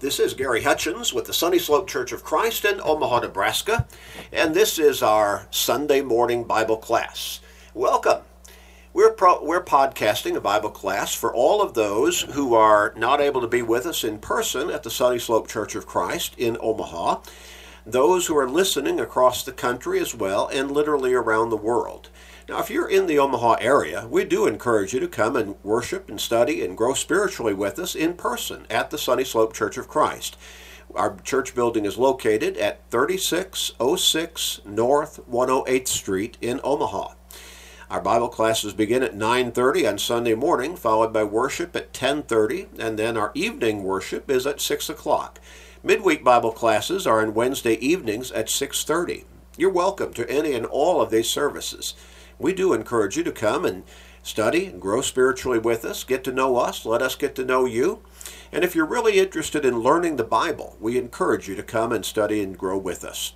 This is Gary Hutchins with the Sunny Slope Church of Christ in Omaha, Nebraska, and this is our Sunday morning Bible class. Welcome. We're, pro- we're podcasting a Bible class for all of those who are not able to be with us in person at the Sunny Slope Church of Christ in Omaha, those who are listening across the country as well, and literally around the world. Now, if you're in the Omaha area, we do encourage you to come and worship and study and grow spiritually with us in person at the Sunny Slope Church of Christ. Our church building is located at 3606 North 108th Street in Omaha. Our Bible classes begin at 9:30 on Sunday morning, followed by worship at 10:30, and then our evening worship is at 6 o'clock. Midweek Bible classes are on Wednesday evenings at 6:30. You're welcome to any and all of these services we do encourage you to come and study and grow spiritually with us, get to know us, let us get to know you. And if you're really interested in learning the Bible, we encourage you to come and study and grow with us.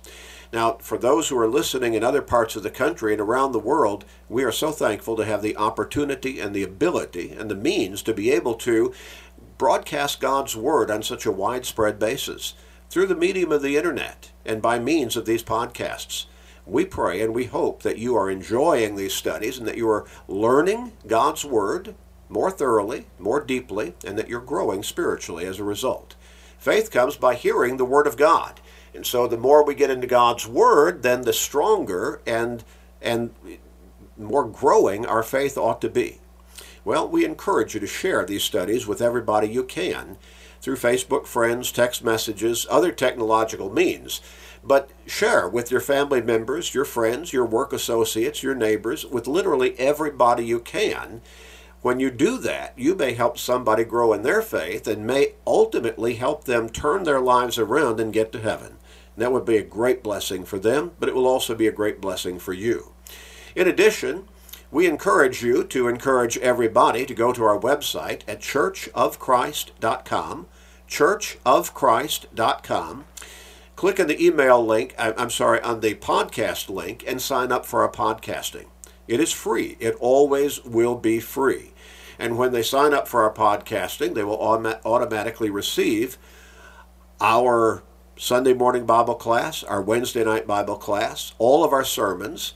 Now, for those who are listening in other parts of the country and around the world, we are so thankful to have the opportunity and the ability and the means to be able to broadcast God's Word on such a widespread basis through the medium of the internet and by means of these podcasts. We pray and we hope that you are enjoying these studies and that you are learning God's Word more thoroughly, more deeply, and that you're growing spiritually as a result. Faith comes by hearing the Word of God. And so the more we get into God's Word, then the stronger and, and more growing our faith ought to be. Well, we encourage you to share these studies with everybody you can through Facebook friends, text messages, other technological means. But share with your family members, your friends, your work associates, your neighbors, with literally everybody you can. When you do that, you may help somebody grow in their faith and may ultimately help them turn their lives around and get to heaven. And that would be a great blessing for them, but it will also be a great blessing for you. In addition, we encourage you to encourage everybody to go to our website at churchofchrist.com, churchofchrist.com click on the email link, I'm sorry, on the podcast link and sign up for our podcasting. It is free. It always will be free. And when they sign up for our podcasting, they will automatically receive our Sunday morning Bible class, our Wednesday night Bible class, all of our sermons,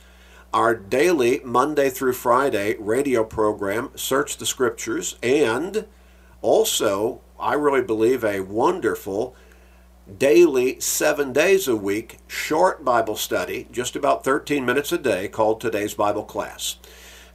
our daily Monday through Friday radio program, Search the Scriptures, and also, I really believe, a wonderful daily, seven days a week, short Bible study, just about 13 minutes a day, called Today's Bible Class.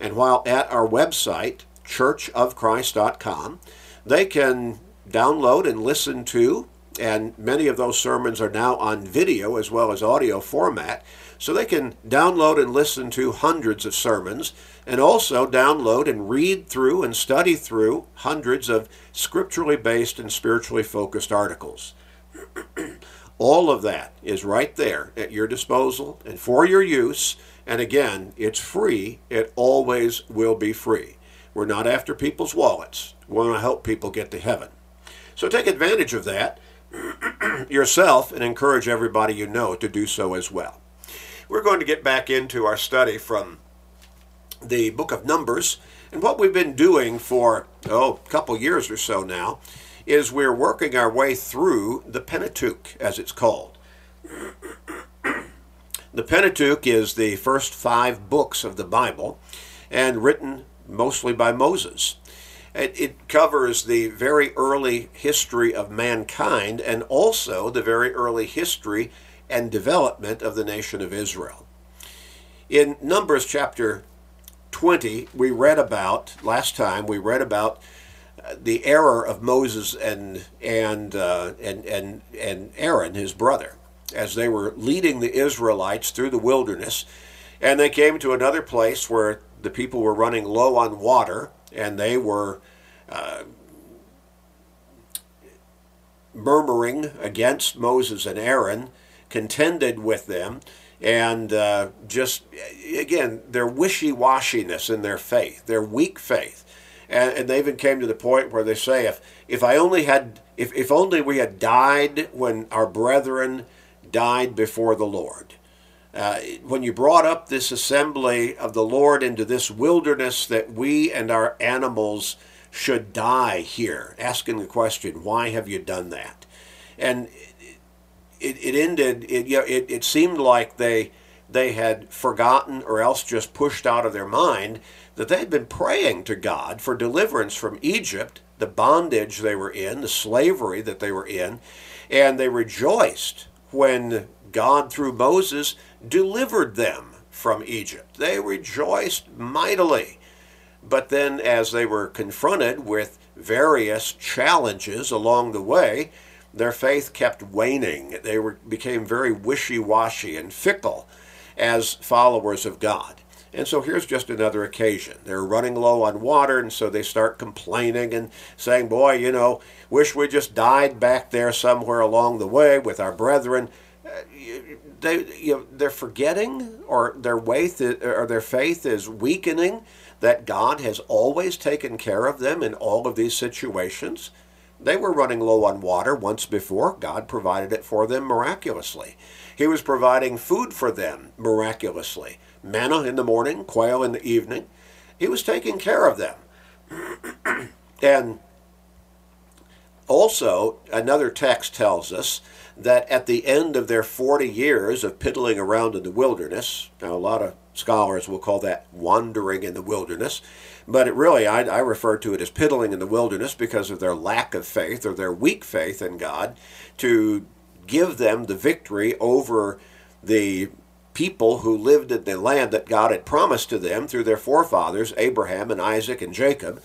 And while at our website, churchofchrist.com, they can download and listen to, and many of those sermons are now on video as well as audio format. So they can download and listen to hundreds of sermons and also download and read through and study through hundreds of scripturally based and spiritually focused articles. All of that is right there at your disposal and for your use. And again, it's free. It always will be free. We're not after people's wallets. We want to help people get to heaven. So take advantage of that yourself and encourage everybody you know to do so as well. We're going to get back into our study from the book of Numbers. And what we've been doing for, oh, a couple years or so now is we're working our way through the Pentateuch, as it's called. the Pentateuch is the first five books of the Bible and written mostly by Moses. It, it, covers the very early history of mankind and also the very early history and development of the nation of Israel. In Numbers chapter 20, we read about, last time, we read about the error of Moses and and uh, and and and Aaron, his brother, as they were leading the Israelites through the wilderness, and they came to another place where the people were running low on water, and they were. Uh, murmuring against Moses and Aaron, contended with them, and uh, just again their wishy-washiness in their faith, their weak faith and, and they even came to the point where they say, if if I only had, if if only we had died when our brethren died before the Lord. Uh, when you brought up this assembly of the Lord into this wilderness that we and our animals should die here, asking the question, why have you done that? And it, it ended, it, you know, it, it seemed like they, they had forgotten or else just pushed out of their mind that they had been praying to God for deliverance from Egypt, the bondage they were in, the slavery that they were in, and they rejoiced when God, through Moses, delivered them from Egypt. They rejoiced mightily. But then, as they were confronted with various challenges along the way, their faith kept waning. They were, became very wishy washy and fickle as followers of God. And so here's just another occasion. They're running low on water, and so they start complaining and saying, Boy, you know, wish we just died back there somewhere along the way with our brethren. Uh, they, you know, they're forgetting, or their, faith, or their faith is weakening, that God has always taken care of them in all of these situations. They were running low on water once before. God provided it for them miraculously. He was providing food for them miraculously manna in the morning, quail in the evening. He was taking care of them. and also, another text tells us that at the end of their 40 years of piddling around in the wilderness, now a lot of scholars will call that wandering in the wilderness, but it really, I, I refer to it as piddling in the wilderness because of their lack of faith or their weak faith in God to give them the victory over the people who lived in the land that God had promised to them through their forefathers, Abraham and Isaac and Jacob.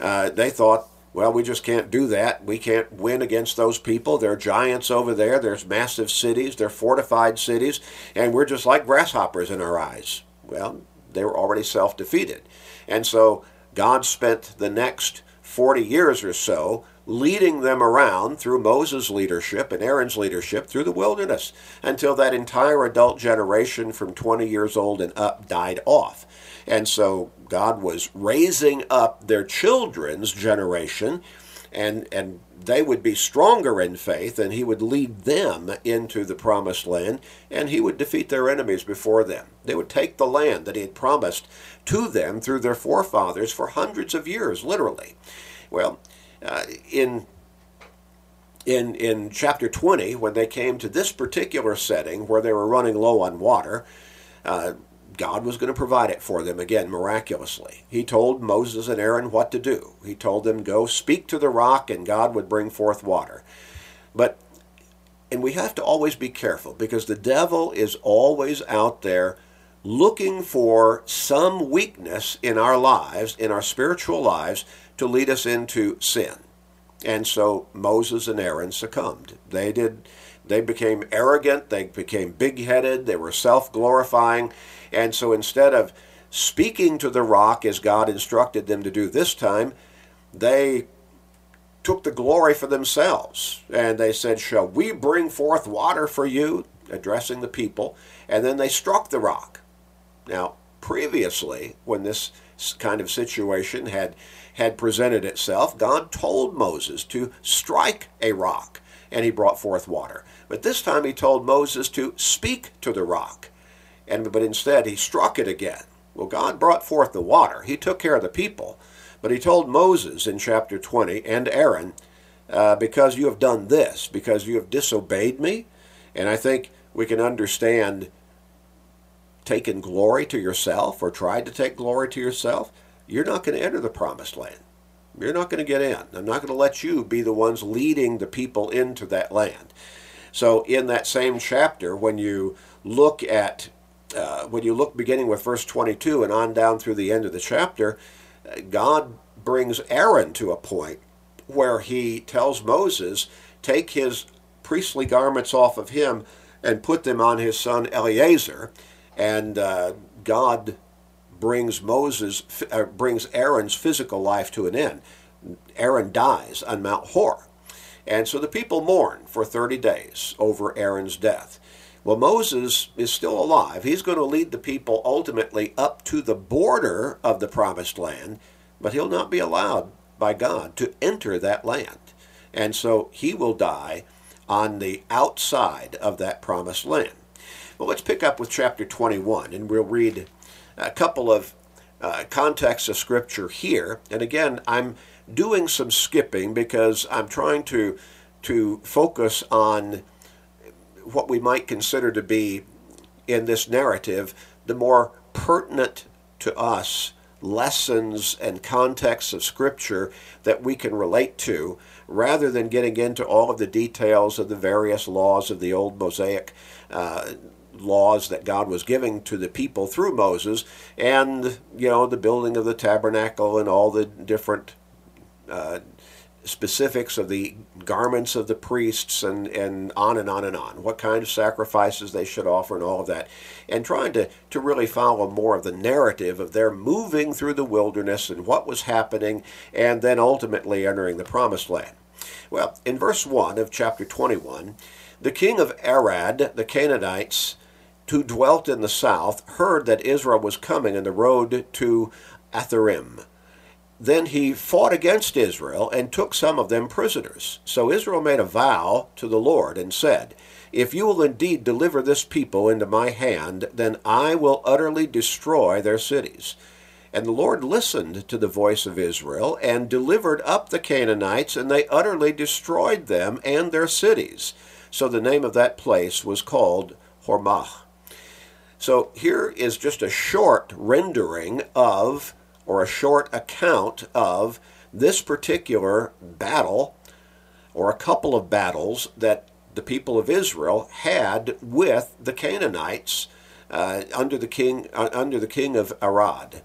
Uh, they thought, well, we just can't do that. We can't win against those people. There are giants over there. There's massive cities. They're fortified cities. And we're just like grasshoppers in our eyes. Well, they were already self defeated. And so God spent the next 40 years or so leading them around through Moses' leadership and Aaron's leadership through the wilderness until that entire adult generation from 20 years old and up died off. And so God was raising up their children's generation and and they would be stronger in faith and he would lead them into the promised land and he would defeat their enemies before them. They would take the land that he had promised to them through their forefathers for hundreds of years, literally. Well, uh, in in in chapter 20 when they came to this particular setting where they were running low on water uh, god was going to provide it for them again miraculously. He told moses and aaron what to do. He told them go speak to the rock and god would bring forth water. But and we have to always be careful because the devil is always out there looking for some weakness in our lives in our spiritual lives to lead us into sin. And so Moses and Aaron succumbed. They did they became arrogant, they became big-headed, they were self-glorifying, and so instead of speaking to the rock as God instructed them to do this time, they took the glory for themselves. And they said, Shall we bring forth water for you? addressing the people. And then they struck the rock. Now, previously, when this kind of situation had had presented itself, God told Moses to strike a rock, and he brought forth water. But this time he told Moses to speak to the rock, and but instead he struck it again. Well, God brought forth the water. He took care of the people, but he told Moses in chapter 20 and Aaron, uh, because you have done this, because you have disobeyed me, and I think we can understand taken glory to yourself or tried to take glory to yourself you're not going to enter the promised land. You're not going to get in. I'm not going to let you be the ones leading the people into that land. So, in that same chapter, when you look at, uh, when you look beginning with verse 22 and on down through the end of the chapter, God brings Aaron to a point where he tells Moses, take his priestly garments off of him and put them on his son Eleazar. And uh, God brings Moses uh, brings Aaron's physical life to an end. Aaron dies on Mount Hor. And so the people mourn for 30 days over Aaron's death. Well, Moses is still alive. He's going to lead the people ultimately up to the border of the promised land, but he'll not be allowed by God to enter that land. And so he will die on the outside of that promised land. Let's pick up with chapter 21, and we'll read a couple of uh, contexts of Scripture here. And again, I'm doing some skipping because I'm trying to to focus on what we might consider to be in this narrative the more pertinent to us lessons and contexts of Scripture that we can relate to, rather than getting into all of the details of the various laws of the old Mosaic uh, laws that God was giving to the people through Moses, and you know the building of the tabernacle and all the different uh, specifics of the garments of the priests and, and on and on and on, what kind of sacrifices they should offer and all of that, and trying to, to really follow more of the narrative of their moving through the wilderness and what was happening, and then ultimately entering the promised land. Well, in verse 1 of chapter 21, the king of Arad, the Canaanites, who dwelt in the south, heard that Israel was coming in the road to Atharim then he fought against Israel and took some of them prisoners. So Israel made a vow to the Lord and said, If you will indeed deliver this people into my hand, then I will utterly destroy their cities. And the Lord listened to the voice of Israel and delivered up the Canaanites, and they utterly destroyed them and their cities. So the name of that place was called Hormah. So here is just a short rendering of or a short account of this particular battle or a couple of battles that the people of Israel had with the Canaanites uh, under the king uh, under the king of Arad.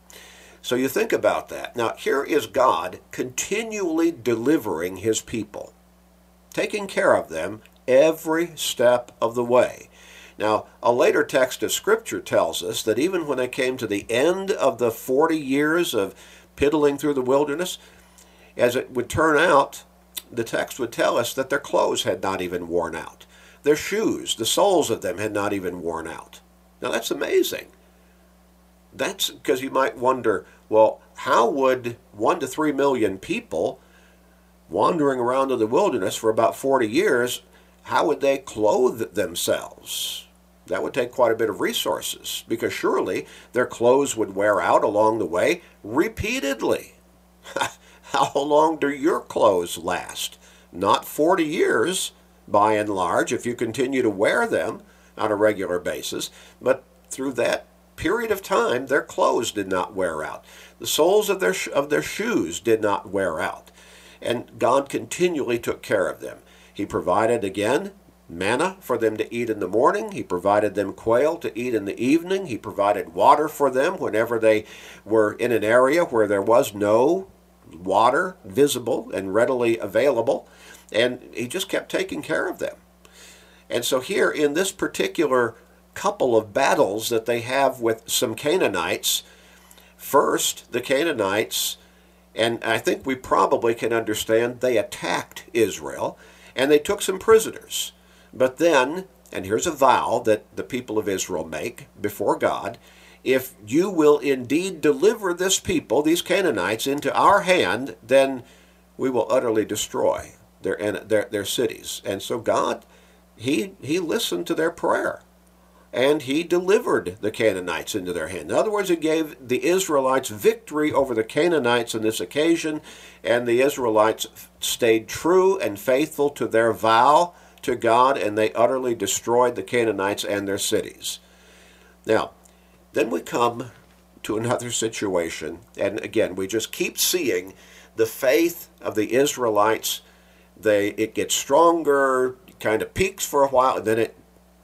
So you think about that. Now here is God continually delivering his people, taking care of them every step of the way. Now, a later text of Scripture tells us that even when they came to the end of the 40 years of piddling through the wilderness, as it would turn out, the text would tell us that their clothes had not even worn out. Their shoes, the soles of them, had not even worn out. Now, that's amazing. That's because you might wonder well, how would one to three million people wandering around in the wilderness for about 40 years, how would they clothe themselves? That would take quite a bit of resources because surely their clothes would wear out along the way repeatedly. How long do your clothes last? Not 40 years, by and large, if you continue to wear them on a regular basis, but through that period of time, their clothes did not wear out. The soles of their, of their shoes did not wear out. And God continually took care of them. He provided again manna for them to eat in the morning. He provided them quail to eat in the evening. He provided water for them whenever they were in an area where there was no water visible and readily available. And he just kept taking care of them. And so, here in this particular couple of battles that they have with some Canaanites, first, the Canaanites, and I think we probably can understand, they attacked Israel and they took some prisoners. But then, and here's a vow that the people of Israel make before God if you will indeed deliver this people, these Canaanites, into our hand, then we will utterly destroy their, their, their cities. And so God, he, he listened to their prayer and he delivered the Canaanites into their hand. In other words, he gave the Israelites victory over the Canaanites on this occasion, and the Israelites stayed true and faithful to their vow to God, and they utterly destroyed the Canaanites and their cities. Now, then we come to another situation, and again, we just keep seeing the faith of the Israelites. They it gets stronger, kind of peaks for a while, and then it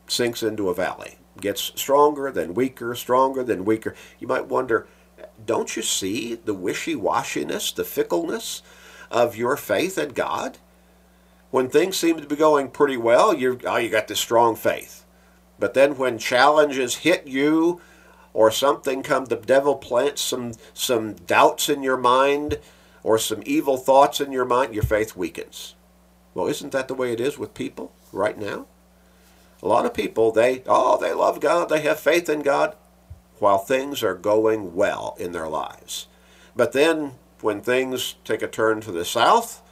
sinks into a valley. Gets stronger, then weaker, stronger, then weaker. You might wonder, don't you see the wishy-washiness, the fickleness of your faith in God? When things seem to be going pretty well, you oh, you got this strong faith. But then when challenges hit you or something come the devil plants some some doubts in your mind or some evil thoughts in your mind, your faith weakens. Well, isn't that the way it is with people right now? A lot of people they oh, they love God, they have faith in God while things are going well in their lives. But then when things take a turn to the south,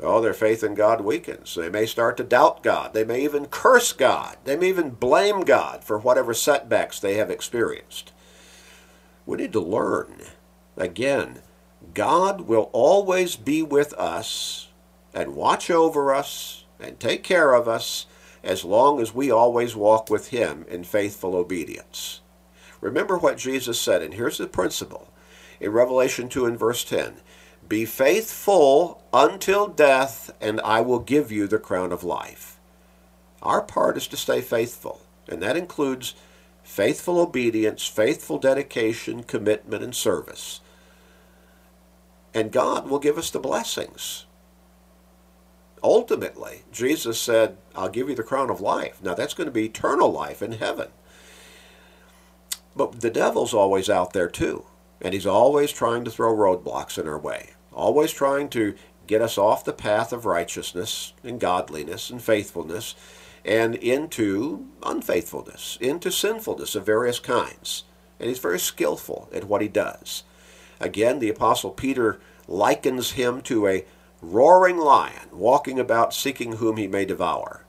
oh, their faith in God weakens. They may start to doubt God. They may even curse God. They may even blame God for whatever setbacks they have experienced. We need to learn, again, God will always be with us and watch over us and take care of us as long as we always walk with Him in faithful obedience. Remember what Jesus said, and here's the principle in Revelation 2 and verse 10 Be faithful until death, and I will give you the crown of life. Our part is to stay faithful, and that includes faithful obedience, faithful dedication, commitment, and service. And God will give us the blessings. Ultimately, Jesus said, I'll give you the crown of life. Now, that's going to be eternal life in heaven. But the devil's always out there too. And he's always trying to throw roadblocks in our way, always trying to get us off the path of righteousness and godliness and faithfulness and into unfaithfulness, into sinfulness of various kinds. And he's very skillful at what he does. Again, the Apostle Peter likens him to a roaring lion walking about seeking whom he may devour.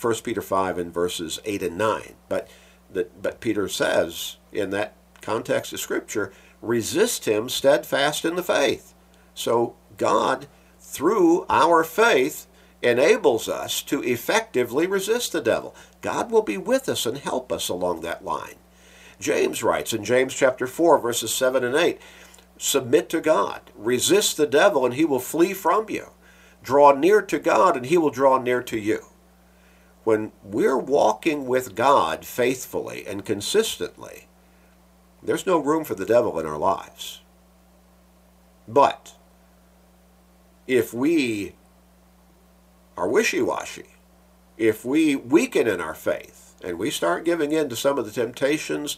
1 Peter 5 in verses 8 and 9. But, that, but Peter says in that context of Scripture, resist him steadfast in the faith. So God, through our faith, enables us to effectively resist the devil. God will be with us and help us along that line. James writes in James chapter 4 verses 7 and 8, submit to God, resist the devil and he will flee from you. Draw near to God and he will draw near to you. When we're walking with God faithfully and consistently, there's no room for the devil in our lives. But if we are wishy washy, if we weaken in our faith and we start giving in to some of the temptations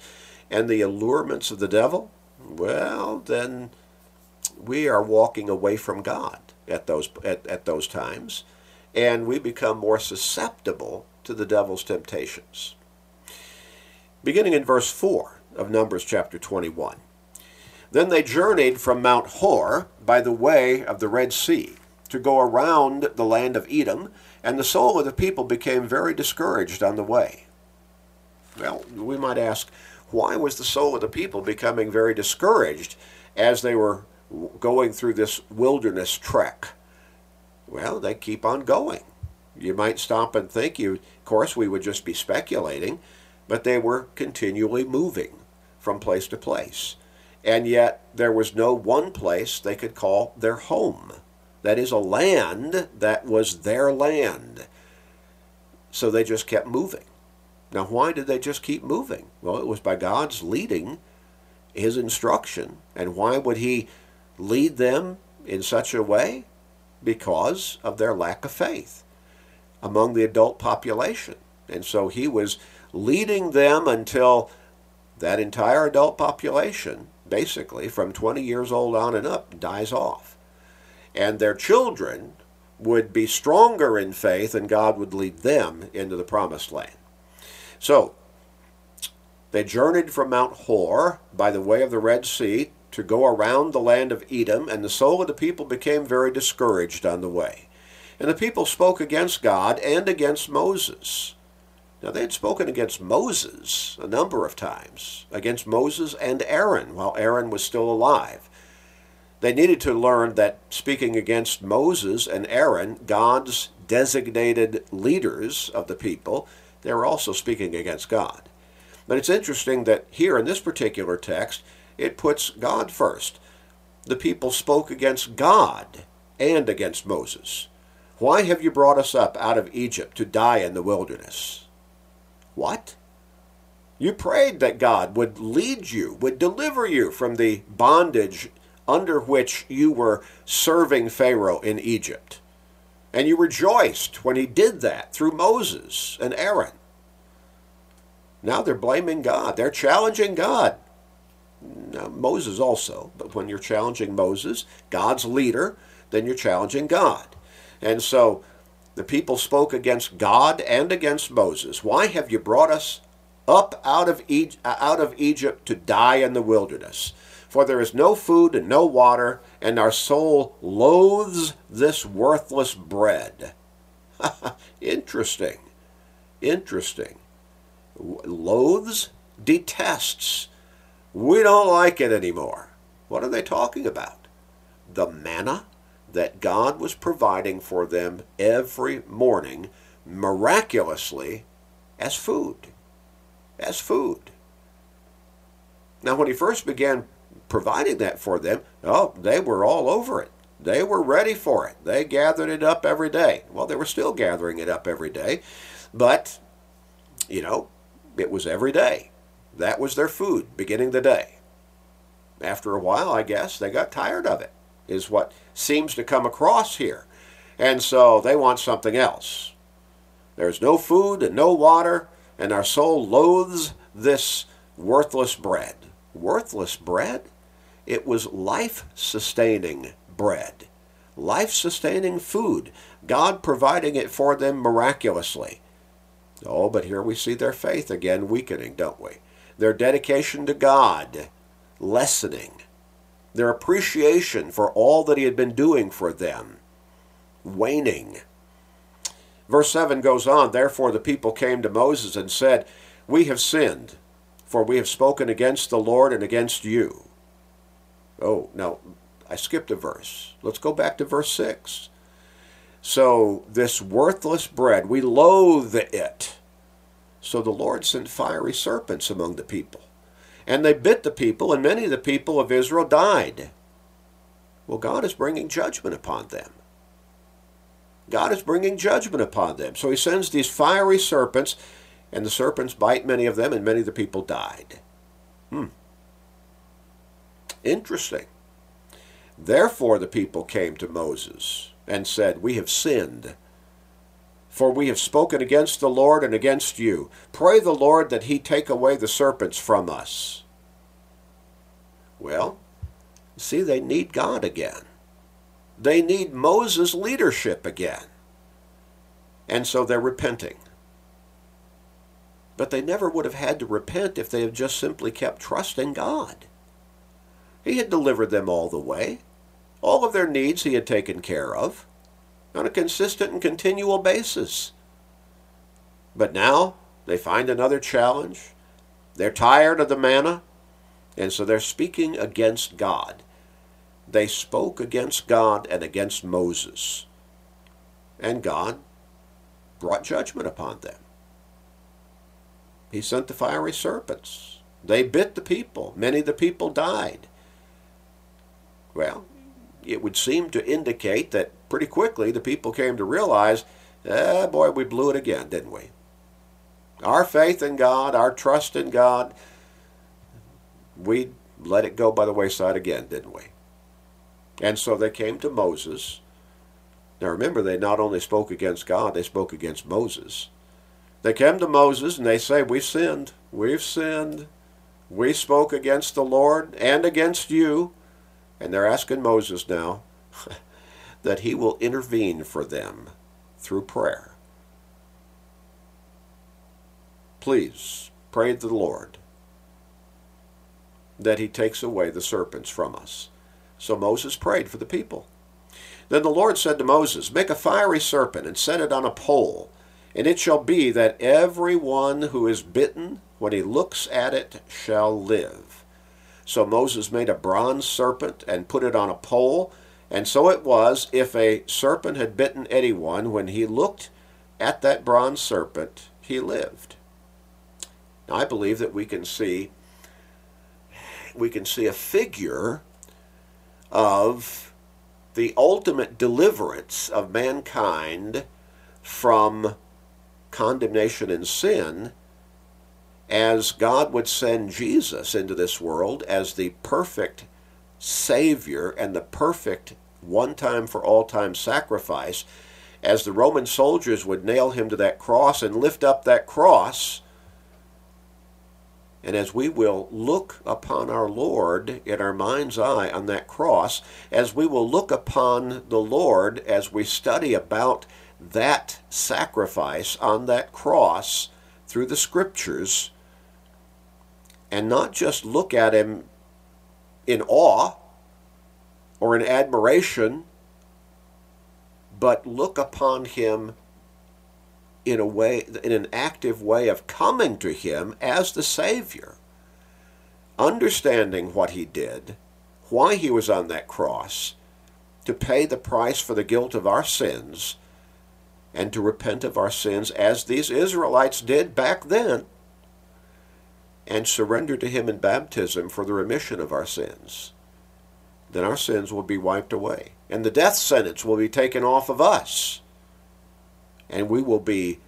and the allurements of the devil, well, then we are walking away from God at those, at, at those times, and we become more susceptible to the devil's temptations. Beginning in verse 4, of Numbers chapter 21. Then they journeyed from Mount Hor by the way of the Red Sea to go around the land of Edom, and the soul of the people became very discouraged on the way. Well, we might ask, why was the soul of the people becoming very discouraged as they were going through this wilderness trek? Well, they keep on going. You might stop and think, you, of course, we would just be speculating, but they were continually moving from place to place. And yet there was no one place they could call their home. That is a land that was their land. So they just kept moving. Now, why did they just keep moving? Well, it was by God's leading, His instruction. And why would He lead them in such a way? Because of their lack of faith among the adult population. And so He was leading them until that entire adult population, basically from 20 years old on and up, dies off. And their children would be stronger in faith and God would lead them into the promised land. So, they journeyed from Mount Hor by the way of the Red Sea to go around the land of Edom, and the soul of the people became very discouraged on the way. And the people spoke against God and against Moses. Now, they had spoken against Moses a number of times, against Moses and Aaron while Aaron was still alive. They needed to learn that speaking against Moses and Aaron, God's designated leaders of the people, they were also speaking against God. But it's interesting that here in this particular text, it puts God first. The people spoke against God and against Moses. Why have you brought us up out of Egypt to die in the wilderness? What? You prayed that God would lead you, would deliver you from the bondage under which you were serving Pharaoh in Egypt. And you rejoiced when he did that through Moses and Aaron. Now they're blaming God. They're challenging God. Now, Moses also, but when you're challenging Moses, God's leader, then you're challenging God. And so the people spoke against God and against Moses. Why have you brought us up out of, Egypt, out of Egypt to die in the wilderness? For there is no food and no water, and our soul loathes this worthless bread. Interesting. Interesting. Loathes, detests. We don't like it anymore. What are they talking about? the manna that God was providing for them every morning miraculously as food. As food. Now, when he first began providing that for them, oh, they were all over it. They were ready for it. They gathered it up every day. Well, they were still gathering it up every day, but, you know, it was every day. That was their food, beginning the day. After a while, I guess, they got tired of it, is what seems to come across here. And so they want something else. There's no food and no water, and our soul loathes this worthless bread. Worthless bread? It was life sustaining bread, life sustaining food, God providing it for them miraculously. Oh, but here we see their faith again weakening, don't we? Their dedication to God lessening, their appreciation for all that He had been doing for them waning. Verse 7 goes on Therefore the people came to Moses and said, We have sinned, for we have spoken against the Lord and against you. Oh, now I skipped a verse. Let's go back to verse 6. So, this worthless bread, we loathe it. So the Lord sent fiery serpents among the people. And they bit the people, and many of the people of Israel died. Well, God is bringing judgment upon them. God is bringing judgment upon them. So he sends these fiery serpents, and the serpents bite many of them, and many of the people died. Hmm. Interesting. Therefore the people came to Moses and said, We have sinned, for we have spoken against the Lord and against you. Pray the Lord that he take away the serpents from us. Well, see, they need God again. They need Moses' leadership again. And so they're repenting. But they never would have had to repent if they had just simply kept trusting God. He had delivered them all the way. All of their needs he had taken care of on a consistent and continual basis. But now they find another challenge. They're tired of the manna, and so they're speaking against God. They spoke against God and against Moses. And God brought judgment upon them. He sent the fiery serpents. They bit the people. Many of the people died. Well, it would seem to indicate that pretty quickly the people came to realize, eh, boy, we blew it again, didn't we? Our faith in God, our trust in God, we let it go by the wayside again, didn't we? And so they came to Moses. Now remember, they not only spoke against God, they spoke against Moses. They came to Moses and they say, We've sinned. We've sinned. We spoke against the Lord and against you. And they're asking Moses now that he will intervene for them through prayer. Please pray to the Lord that he takes away the serpents from us. So Moses prayed for the people. Then the Lord said to Moses, Make a fiery serpent and set it on a pole, and it shall be that every one who is bitten, when he looks at it, shall live. So Moses made a bronze serpent and put it on a pole. And so it was, if a serpent had bitten anyone, when he looked at that bronze serpent, he lived. Now, I believe that we can see we can see a figure of the ultimate deliverance of mankind from condemnation and sin as God would send Jesus into this world as the perfect Savior and the perfect one time for all time sacrifice, as the Roman soldiers would nail him to that cross and lift up that cross, and as we will look upon our Lord in our mind's eye on that cross, as we will look upon the Lord as we study about that sacrifice on that cross through the scriptures, and not just look at him in awe or in admiration, but look upon him in a way, in an active way of coming to him as the Savior, understanding what he did, why he was on that cross, to pay the price for the guilt of our sins and to repent of our sins as these Israelites did back then and surrender to Him in baptism for the remission of our sins, then our sins will be wiped away. And the death sentence will be taken off of us. And we will be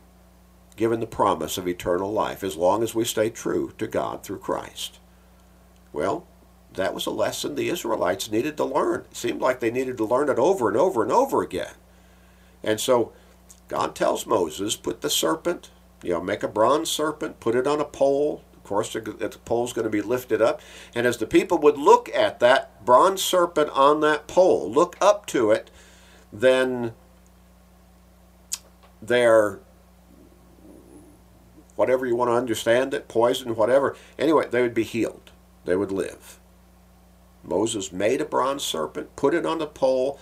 given the promise of eternal life as long as we stay true to God through Christ. Well, that was a lesson the Israelites needed to learn. It seemed like they needed to learn it over and over and over again. And so God tells Moses, put the serpent, you know, make a bronze serpent, put it on a pole. Course, the pole's going to be lifted up. And as the people would look at that bronze serpent on that pole, look up to it, then their whatever you want to understand it, poison, whatever. Anyway, they would be healed. They would live. Moses made a bronze serpent, put it on the pole,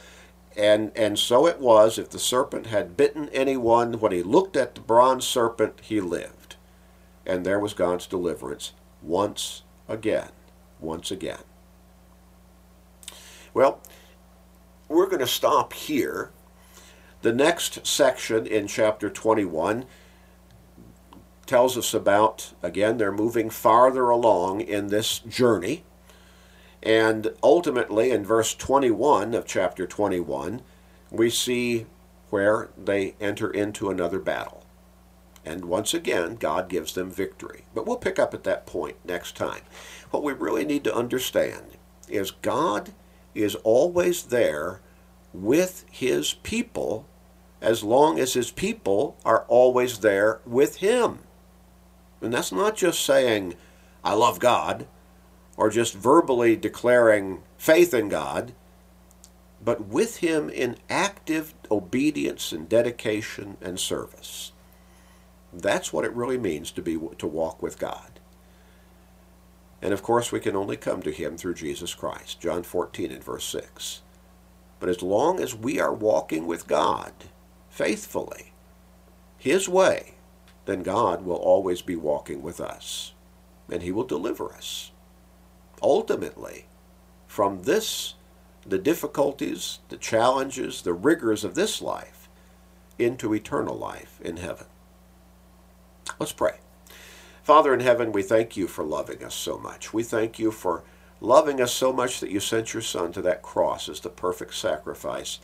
and, and so it was, if the serpent had bitten anyone, when he looked at the bronze serpent, he lived. And there was God's deliverance once again. Once again. Well, we're going to stop here. The next section in chapter 21 tells us about, again, they're moving farther along in this journey. And ultimately, in verse 21 of chapter 21, we see where they enter into another battle. And once again, God gives them victory. But we'll pick up at that point next time. What we really need to understand is God is always there with his people as long as his people are always there with him. And that's not just saying, I love God or just verbally declaring faith in God, but with Him in active obedience and dedication and service. That's what it really means to be to walk with God. And of course, we can only come to Him through Jesus Christ. John 14 and verse 6. But as long as we are walking with God faithfully, His way, then God will always be walking with us, and He will deliver us ultimately from this, the difficulties, the challenges, the rigors of this life, into eternal life in heaven. Let's pray. Father in heaven, we thank you for loving us so much. We thank you for loving us so much that you sent your Son to that cross as the perfect sacrifice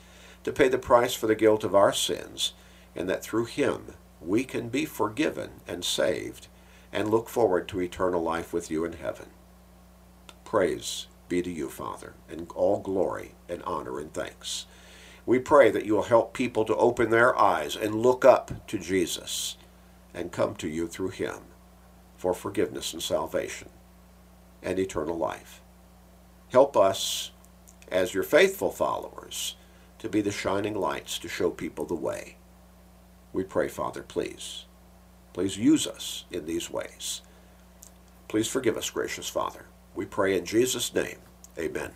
to pay the price for the guilt of our sins, and that through him we can be forgiven and saved and look forward to eternal life with you in heaven. Praise be to you, Father, and all glory and honor and thanks. We pray that you will help people to open their eyes and look up to Jesus and come to you through him for forgiveness and salvation and eternal life. Help us, as your faithful followers, to be the shining lights to show people the way. We pray, Father, please. Please use us in these ways. Please forgive us, gracious Father. We pray in Jesus' name. Amen.